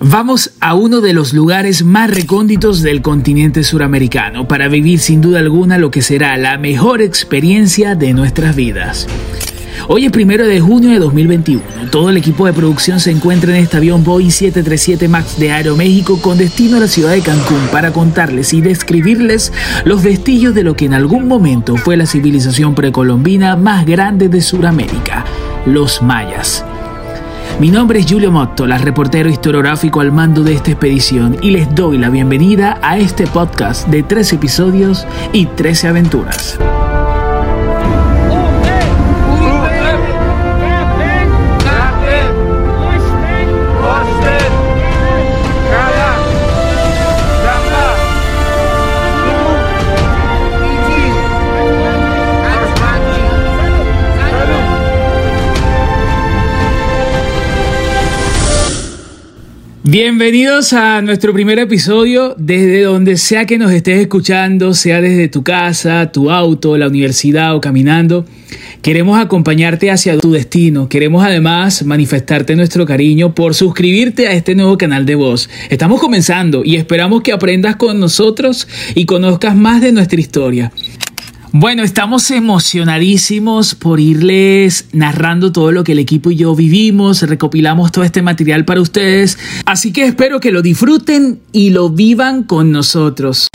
Vamos a uno de los lugares más recónditos del continente suramericano para vivir sin duda alguna lo que será la mejor experiencia de nuestras vidas. Hoy es primero de junio de 2021. Todo el equipo de producción se encuentra en este avión Boeing 737 MAX de Aeroméxico con destino a la ciudad de Cancún para contarles y describirles los vestigios de lo que en algún momento fue la civilización precolombina más grande de Sudamérica, los mayas. Mi nombre es Julio Motto, la reportero historiográfico al mando de esta expedición, y les doy la bienvenida a este podcast de tres episodios y 13 aventuras. Bienvenidos a nuestro primer episodio desde donde sea que nos estés escuchando, sea desde tu casa, tu auto, la universidad o caminando. Queremos acompañarte hacia tu destino. Queremos además manifestarte nuestro cariño por suscribirte a este nuevo canal de voz. Estamos comenzando y esperamos que aprendas con nosotros y conozcas más de nuestra historia. Bueno, estamos emocionadísimos por irles narrando todo lo que el equipo y yo vivimos, recopilamos todo este material para ustedes, así que espero que lo disfruten y lo vivan con nosotros.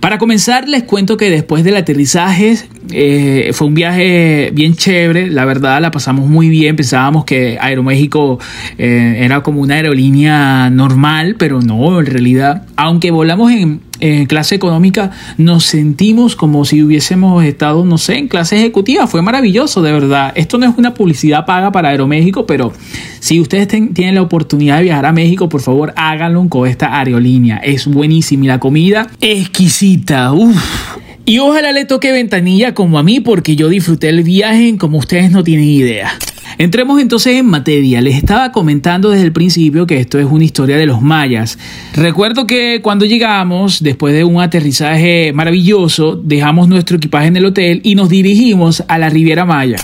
Para comenzar, les cuento que después del aterrizaje eh, fue un viaje bien chévere, la verdad la pasamos muy bien, pensábamos que Aeroméxico eh, era como una aerolínea normal, pero no, en realidad, aunque volamos en en clase económica nos sentimos como si hubiésemos estado, no sé, en clase ejecutiva. Fue maravilloso, de verdad. Esto no es una publicidad paga para Aeroméxico, pero si ustedes tienen la oportunidad de viajar a México, por favor háganlo con esta aerolínea. Es buenísima y la comida exquisita. Y ojalá le toque ventanilla como a mí porque yo disfruté el viaje como ustedes no tienen idea. Entremos entonces en materia. Les estaba comentando desde el principio que esto es una historia de los mayas. Recuerdo que cuando llegamos, después de un aterrizaje maravilloso, dejamos nuestro equipaje en el hotel y nos dirigimos a la Riviera Maya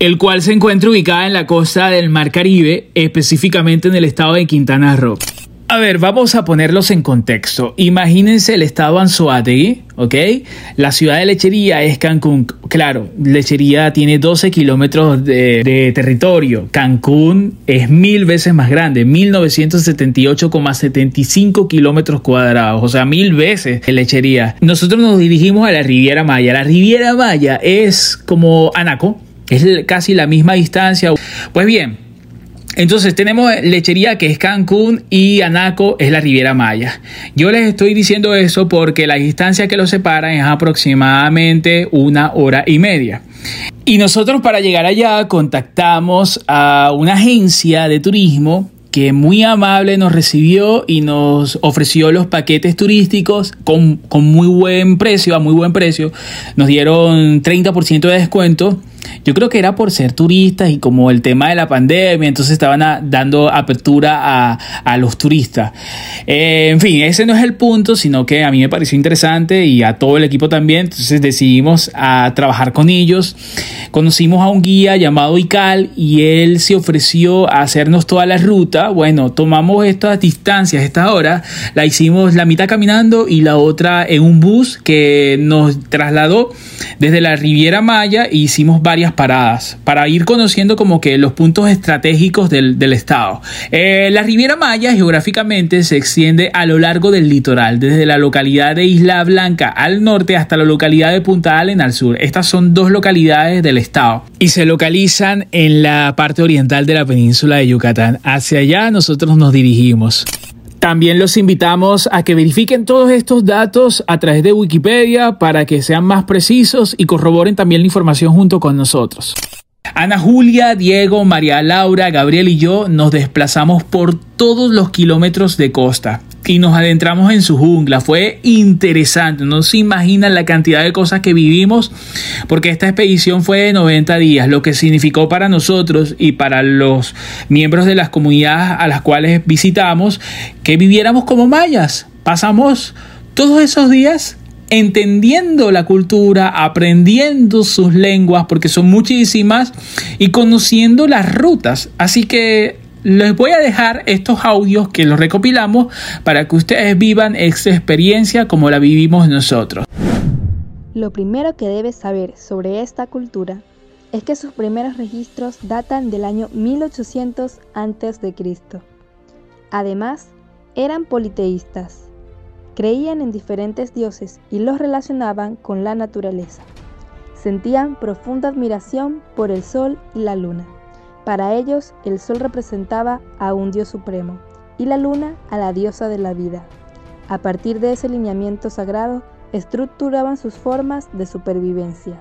el cual se encuentra ubicada en la costa del Mar Caribe, específicamente en el estado de Quintana Roo. A ver, vamos a ponerlos en contexto. Imagínense el estado Anzoátegui, ¿ok? La ciudad de Lechería es Cancún. Claro, Lechería tiene 12 kilómetros de, territorio. Cancún es mil veces más grande, 1978,75 kilómetros cuadrados, o sea, mil veces Lechería. Nosotros nos dirigimos a la Riviera Maya. La Riviera Maya es como Anaco, es casi la misma distancia. Pues bien, entonces tenemos lechería que es Cancún y Anaco es la Riviera Maya. Yo les estoy diciendo eso porque la distancia que los separa es aproximadamente una hora y media. Y nosotros para llegar allá contactamos a una agencia de turismo que muy amable nos recibió y nos ofreció los paquetes turísticos con, con muy buen precio, a muy buen precio. Nos dieron 30% de descuento yo creo que era por ser turistas y como el tema de la pandemia, entonces estaban dando apertura a, los turistas. Eh, en fin, ese no es el punto, sino que a mí me pareció interesante y a todo el equipo también, entonces decidimos a trabajar con ellos. Conocimos a un guía llamado Ical y él se ofreció a hacernos toda la ruta. Bueno, tomamos estas distancias, esta hora, la hicimos la mitad caminando y la otra en un bus que nos trasladó desde la Riviera Maya e hicimos varias paradas para ir conociendo como que los puntos estratégicos del, estado. Eh, la Riviera Maya geográficamente se extiende a lo largo del litoral, desde la localidad de Isla Blanca al norte hasta la localidad de Punta Allen al sur. Estas son dos localidades del estado y se localizan en la parte oriental de la península de Yucatán. Hacia allá nosotros nos dirigimos. También los invitamos a que verifiquen todos estos datos a través de Wikipedia para que sean más precisos y corroboren también la información junto con nosotros. Ana Julia, Diego, María Laura, Gabriel y yo nos desplazamos por todos los kilómetros de costa y nos adentramos en su jungla. Fue interesante, no se imaginan la cantidad de cosas que vivimos porque esta expedición fue de 90 días, lo que significó para nosotros y para los miembros de las comunidades a las cuales visitamos que viviéramos como mayas. Pasamos todos esos días entendiendo la cultura, aprendiendo sus lenguas, porque son muchísimas, y conociendo las rutas. Así que les voy a dejar estos audios que los recopilamos para que ustedes vivan esta experiencia como la vivimos nosotros. Lo primero que debes saber sobre esta cultura es que sus primeros registros datan del año 1800 a.C. Además, eran politeístas. Creían en diferentes dioses y los relacionaban con la naturaleza. Sentían profunda admiración por el sol y la luna. Para ellos, el sol representaba a un dios supremo y la luna a la diosa de la vida. A partir de ese lineamiento sagrado, estructuraban sus formas de supervivencia.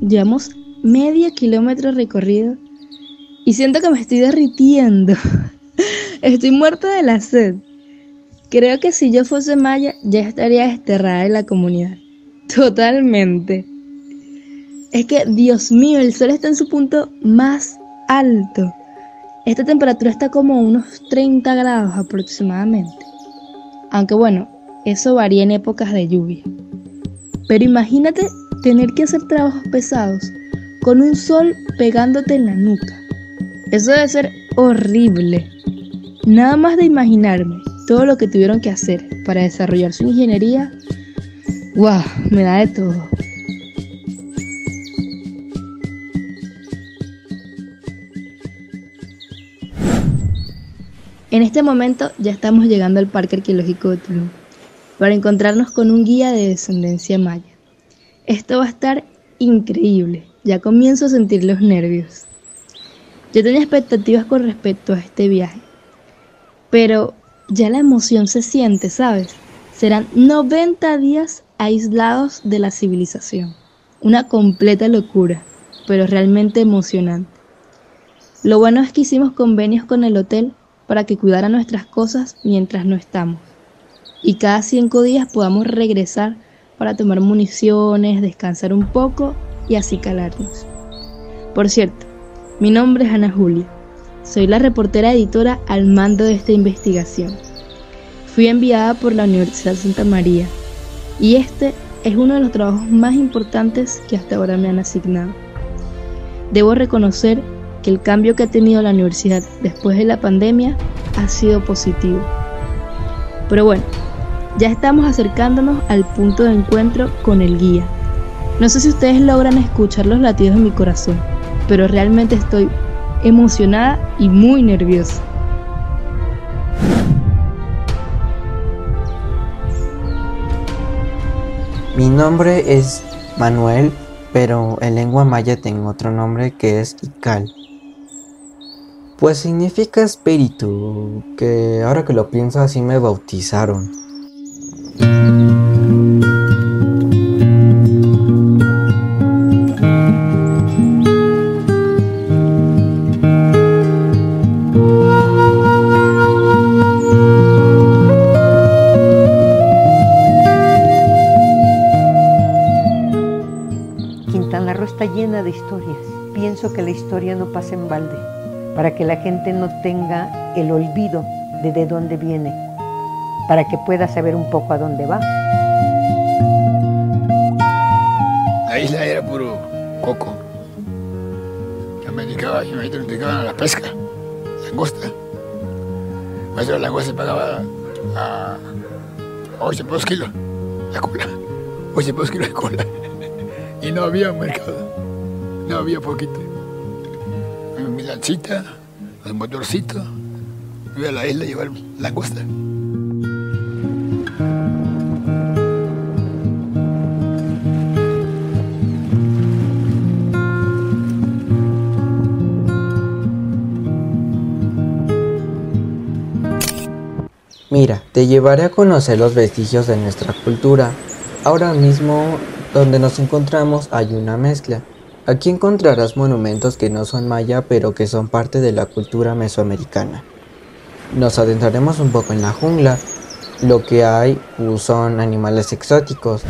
Llevamos medio kilómetro recorrido y siento que me estoy derritiendo. Estoy muerta de la sed. Creo que si yo fuese maya ya estaría desterrada en la comunidad. Totalmente. Es que, Dios mío, el sol está en su punto más alto. Esta temperatura está como a unos 30 grados aproximadamente. Aunque bueno, eso varía en épocas de lluvia. Pero imagínate tener que hacer trabajos pesados con un sol pegándote en la nuca. Eso debe ser horrible. Nada más de imaginarme todo lo que tuvieron que hacer para desarrollar su ingeniería, ¡wow! Me da de todo. En este momento ya estamos llegando al Parque Arqueológico de Tulum para encontrarnos con un guía de descendencia maya. Esto va a estar increíble, ya comienzo a sentir los nervios. Yo tenía expectativas con respecto a este viaje, pero ya la emoción se siente, ¿sabes? Serán 90 días aislados de la civilización. Una completa locura, pero realmente emocionante. Lo bueno es que hicimos convenios con el hotel para que cuidara nuestras cosas mientras no estamos. Y cada cinco días podamos regresar para tomar municiones, descansar un poco y así calarnos. Por cierto, mi nombre es Ana Julia. Soy la reportera editora al mando de esta investigación. Fui enviada por la Universidad Santa María y este es uno de los trabajos más importantes que hasta ahora me han asignado. Debo reconocer que el cambio que ha tenido la universidad después de la pandemia ha sido positivo. Pero bueno, ya estamos acercándonos al punto de encuentro con el guía. No sé si ustedes logran escuchar los latidos de mi corazón, pero realmente estoy emocionada y muy nerviosa. Mi nombre es Manuel, pero en lengua maya tengo otro nombre que es Ical. Pues significa espíritu, que ahora que lo pienso así me bautizaron. Roo está llena de historias. Pienso que la historia no pasa en balde para que la gente no tenga el olvido de de dónde viene, para que pueda saber un poco a dónde va. La isla era puro coco. Yo me dedicaba, yo me dedicaba a la pesca, langosta. Más de la langosta se pagaba a 8 pesos kilo la cola. 8 pesos kilo de cola. Y no había mercado, no había poquito mi lancita, el motorcito, voy a la isla a llevar langosta. Mira, te llevaré a conocer los vestigios de nuestra cultura. Ahora mismo, donde nos encontramos, hay una mezcla. Aquí encontrarás monumentos que no son maya pero que son parte de la cultura mesoamericana. Nos adentraremos un poco en la jungla. Lo que hay pues, son animales exóticos.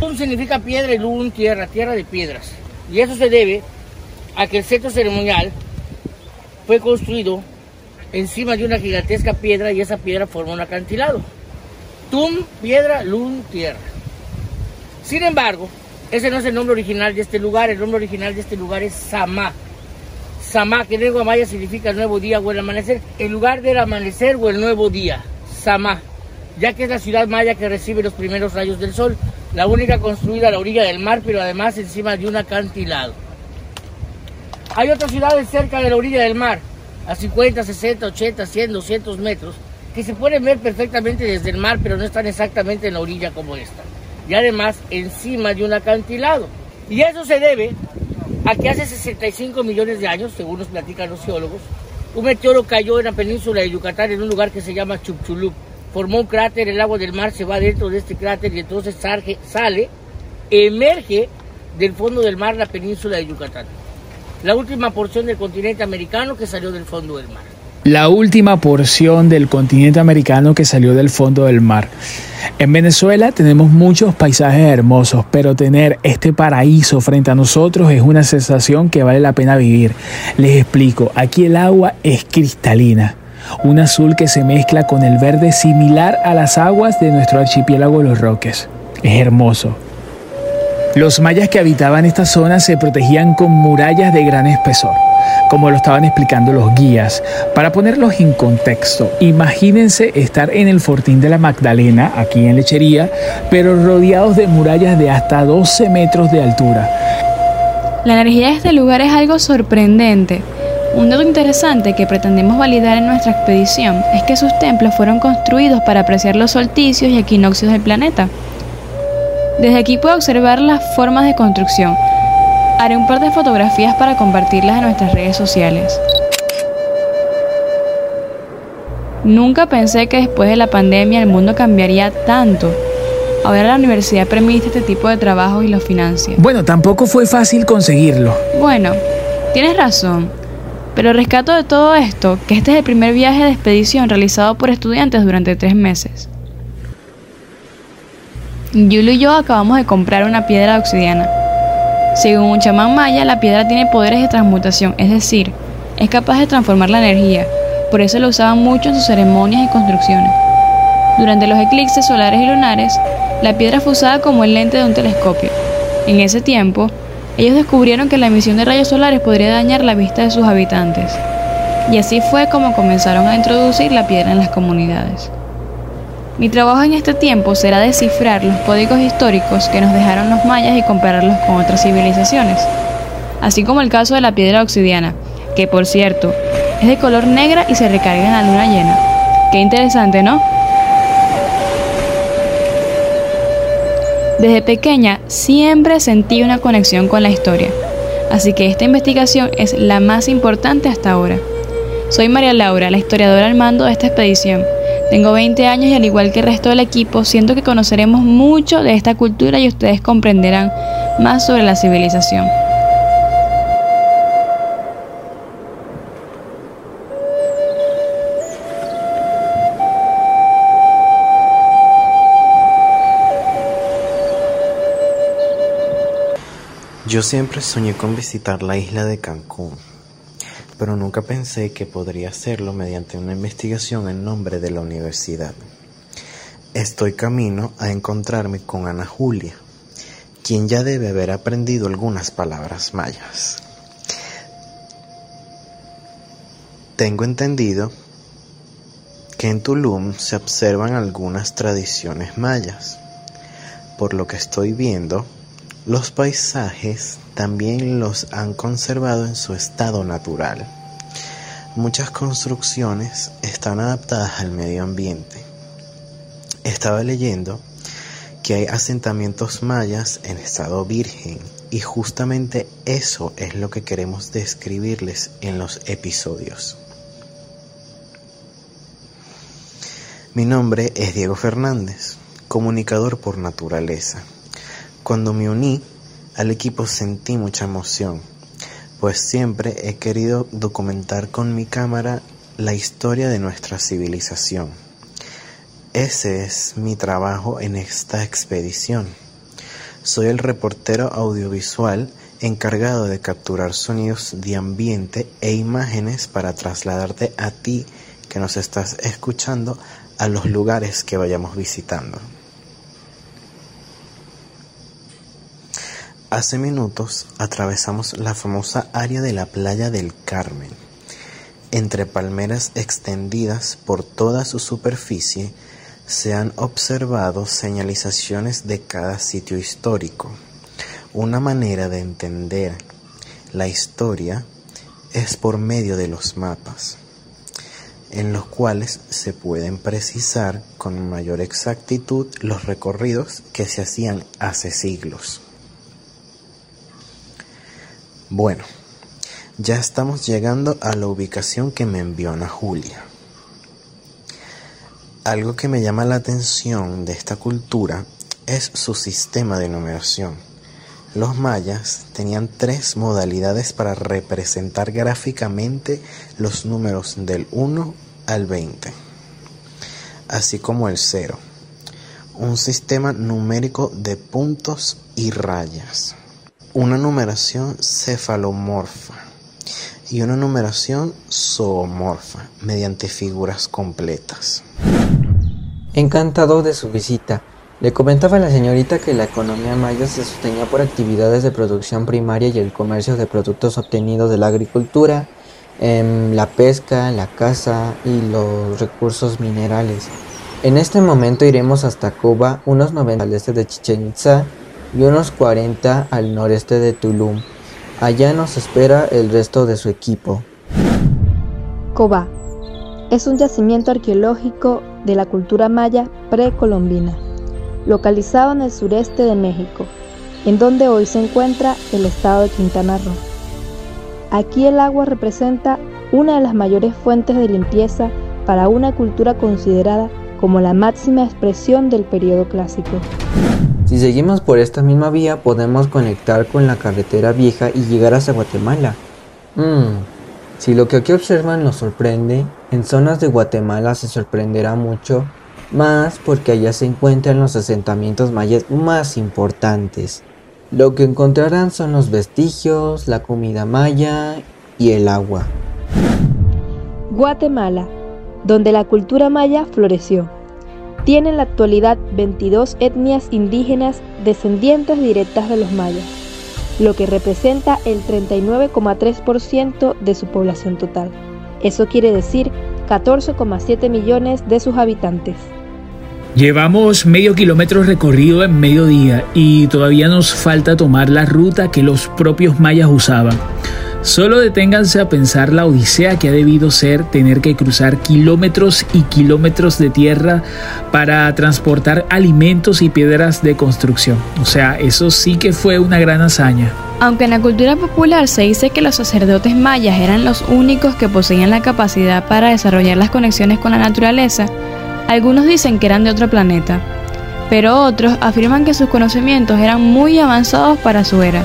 Lun significa piedra y lun tierra, tierra de piedras. Y eso se debe a que el centro ceremonial fue construido encima de una gigantesca piedra y esa piedra forma un acantilado. Tum, piedra, lun, tierra. Sin embargo, ese no es el nombre original de este lugar, el nombre original de este lugar es Samá. Samá, que en lengua maya significa el nuevo día o el amanecer, en lugar del amanecer o el nuevo día. Samá, ya que es la ciudad maya que recibe los primeros rayos del sol, la única construida a la orilla del mar, pero además encima de un acantilado. Hay otras ciudades cerca de la orilla del mar, a 50, 60, 80, 100, 200 metros, que se pueden ver perfectamente desde el mar, pero no están exactamente en la orilla como esta. Y además encima de un acantilado. Y eso se debe a que hace 65 millones de años, según nos platican los geólogos, un meteoro cayó en la península de Yucatán en un lugar que se llama Chukchuluk. Formó un cráter, el agua del mar se va dentro de este cráter y entonces sale, emerge del fondo del mar la península de Yucatán. La última porción del continente americano que salió del fondo del mar la última porción del continente americano que salió del fondo del mar. En Venezuela tenemos muchos paisajes hermosos, pero tener este paraíso frente a nosotros es una sensación que vale la pena vivir. Les explico, aquí el agua es cristalina, un azul que se mezcla con el verde similar a las aguas de nuestro archipiélago Los Roques. Es hermoso. Los mayas que habitaban esta zona se protegían con murallas de gran espesor como lo estaban explicando los guías. Para ponerlos en contexto, imagínense estar en el Fortín de la Magdalena, aquí en Lechería, pero rodeados de murallas de hasta 12 metros de altura. La energía de este lugar es algo sorprendente. Un dato interesante que pretendemos validar en nuestra expedición es que sus templos fueron construidos para apreciar los solsticios y equinoccios del planeta. Desde aquí puedo observar las formas de construcción, Haré un par de fotografías para compartirlas en nuestras redes sociales. Nunca pensé que después de la pandemia el mundo cambiaría tanto. Ahora la universidad permite este tipo de trabajo y lo financia. Bueno, tampoco fue fácil conseguirlo. Bueno, tienes razón. Pero rescato de todo esto que este es el primer viaje de expedición realizado por estudiantes durante tres meses. Yulo y yo acabamos de comprar una piedra obsidiana según un chamán maya, la piedra tiene poderes de transmutación, es decir, es capaz de transformar la energía. Por eso la usaban mucho en sus ceremonias y construcciones. Durante los eclipses solares y lunares, la piedra fue usada como el lente de un telescopio. En ese tiempo, ellos descubrieron que la emisión de rayos solares podría dañar la vista de sus habitantes. Y así fue como comenzaron a introducir la piedra en las comunidades. Mi trabajo en este tiempo será descifrar los códigos históricos que nos dejaron los mayas y compararlos con otras civilizaciones, así como el caso de la piedra obsidiana, que por cierto es de color negra y se recarga en la luna llena. Qué interesante, ¿no? Desde pequeña siempre sentí una conexión con la historia, así que esta investigación es la más importante hasta ahora. Soy María Laura, la historiadora al mando de esta expedición tengo 20 años y al igual que el resto del equipo, siento que conoceremos mucho de esta cultura y ustedes comprenderán más sobre la civilización. Yo siempre soñé con visitar la isla de Cancún pero nunca pensé que podría hacerlo mediante una investigación en nombre de la universidad. Estoy camino a encontrarme con Ana Julia, quien ya debe haber aprendido algunas palabras mayas. Tengo entendido que en Tulum se observan algunas tradiciones mayas. Por lo que estoy viendo, los paisajes también los han conservado en su estado natural. Muchas construcciones están adaptadas al medio ambiente. Estaba leyendo que hay asentamientos mayas en estado virgen y justamente eso es lo que queremos describirles en los episodios. Mi nombre es Diego Fernández, comunicador por naturaleza. Cuando me uní al equipo sentí mucha emoción, pues siempre he querido documentar con mi cámara la historia de nuestra civilización. Ese es mi trabajo en esta expedición. Soy el reportero audiovisual encargado de capturar sonidos de ambiente e imágenes para trasladarte a ti que nos estás escuchando a los lugares que vayamos visitando. Hace minutos atravesamos la famosa área de la playa del Carmen. Entre palmeras extendidas por toda su superficie se han observado señalizaciones de cada sitio histórico. Una manera de entender la historia es por medio de los mapas, en los cuales se pueden precisar con mayor exactitud los recorridos que se hacían hace siglos. Bueno, ya estamos llegando a la ubicación que me envió Ana Julia. Algo que me llama la atención de esta cultura es su sistema de numeración. Los mayas tenían tres modalidades para representar gráficamente los números del 1 al 20, así como el 0. Un sistema numérico de puntos y rayas una numeración cefalomorfa y una numeración zoomorfa mediante figuras completas. Encantado de su visita, le comentaba a la señorita que la economía maya se sostenía por actividades de producción primaria y el comercio de productos obtenidos de la agricultura, em, la pesca, la caza y los recursos minerales. En este momento iremos hasta Cuba, unos 90 al este de Chichen Itza, y unos 40 al noreste de Tulum. Allá nos espera el resto de su equipo. Cobá es un yacimiento arqueológico de la cultura maya precolombina, localizado en el sureste de México, en donde hoy se encuentra el estado de Quintana Roo. Aquí el agua representa una de las mayores fuentes de limpieza para una cultura considerada como la máxima expresión del periodo clásico. Si seguimos por esta misma vía podemos conectar con la carretera vieja y llegar hasta Guatemala. Mm, si lo que aquí observan nos sorprende, en zonas de Guatemala se sorprenderá mucho más porque allá se encuentran los asentamientos mayas más importantes. Lo que encontrarán son los vestigios, la comida maya y el agua. Guatemala, donde la cultura maya floreció. Tiene en la actualidad 22 etnias indígenas descendientes directas de los mayas, lo que representa el 39,3% de su población total. Eso quiere decir 14,7 millones de sus habitantes. Llevamos medio kilómetro recorrido en medio día y todavía nos falta tomar la ruta que los propios mayas usaban. Solo deténganse a pensar la odisea que ha debido ser tener que cruzar kilómetros y kilómetros de tierra para transportar alimentos y piedras de construcción. O sea, eso sí que fue una gran hazaña. Aunque en la cultura popular se dice que los sacerdotes mayas eran los únicos que poseían la capacidad para desarrollar las conexiones con la naturaleza, algunos dicen que eran de otro planeta, pero otros afirman que sus conocimientos eran muy avanzados para su era.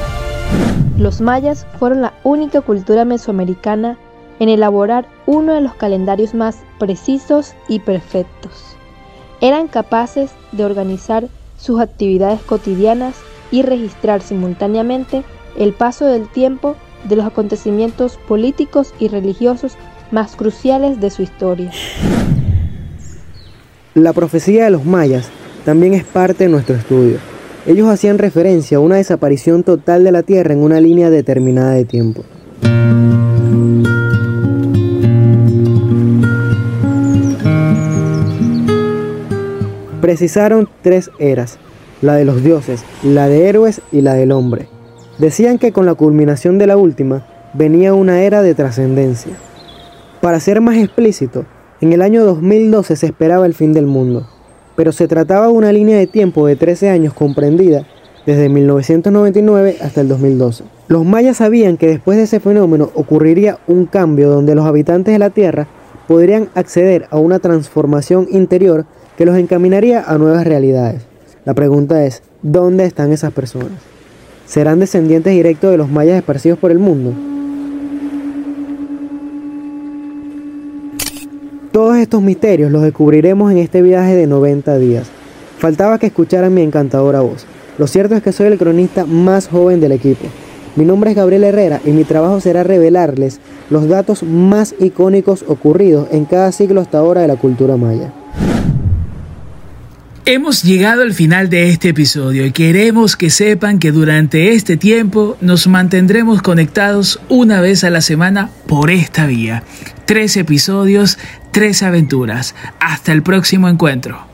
Los mayas fueron la única cultura mesoamericana en elaborar uno de los calendarios más precisos y perfectos. Eran capaces de organizar sus actividades cotidianas y registrar simultáneamente el paso del tiempo de los acontecimientos políticos y religiosos más cruciales de su historia. La profecía de los mayas también es parte de nuestro estudio. Ellos hacían referencia a una desaparición total de la Tierra en una línea determinada de tiempo. Precisaron tres eras, la de los dioses, la de héroes y la del hombre. Decían que con la culminación de la última venía una era de trascendencia. Para ser más explícito, en el año 2012 se esperaba el fin del mundo pero se trataba de una línea de tiempo de 13 años comprendida desde 1999 hasta el 2012. Los mayas sabían que después de ese fenómeno ocurriría un cambio donde los habitantes de la Tierra podrían acceder a una transformación interior que los encaminaría a nuevas realidades. La pregunta es, ¿dónde están esas personas? ¿Serán descendientes directos de los mayas esparcidos por el mundo? Todos estos misterios los descubriremos en este viaje de 90 días. Faltaba que escucharan mi encantadora voz. Lo cierto es que soy el cronista más joven del equipo. Mi nombre es Gabriel Herrera y mi trabajo será revelarles los datos más icónicos ocurridos en cada siglo hasta ahora de la cultura maya. Hemos llegado al final de este episodio y queremos que sepan que durante este tiempo nos mantendremos conectados una vez a la semana por esta vía. Tres episodios, tres aventuras. Hasta el próximo encuentro.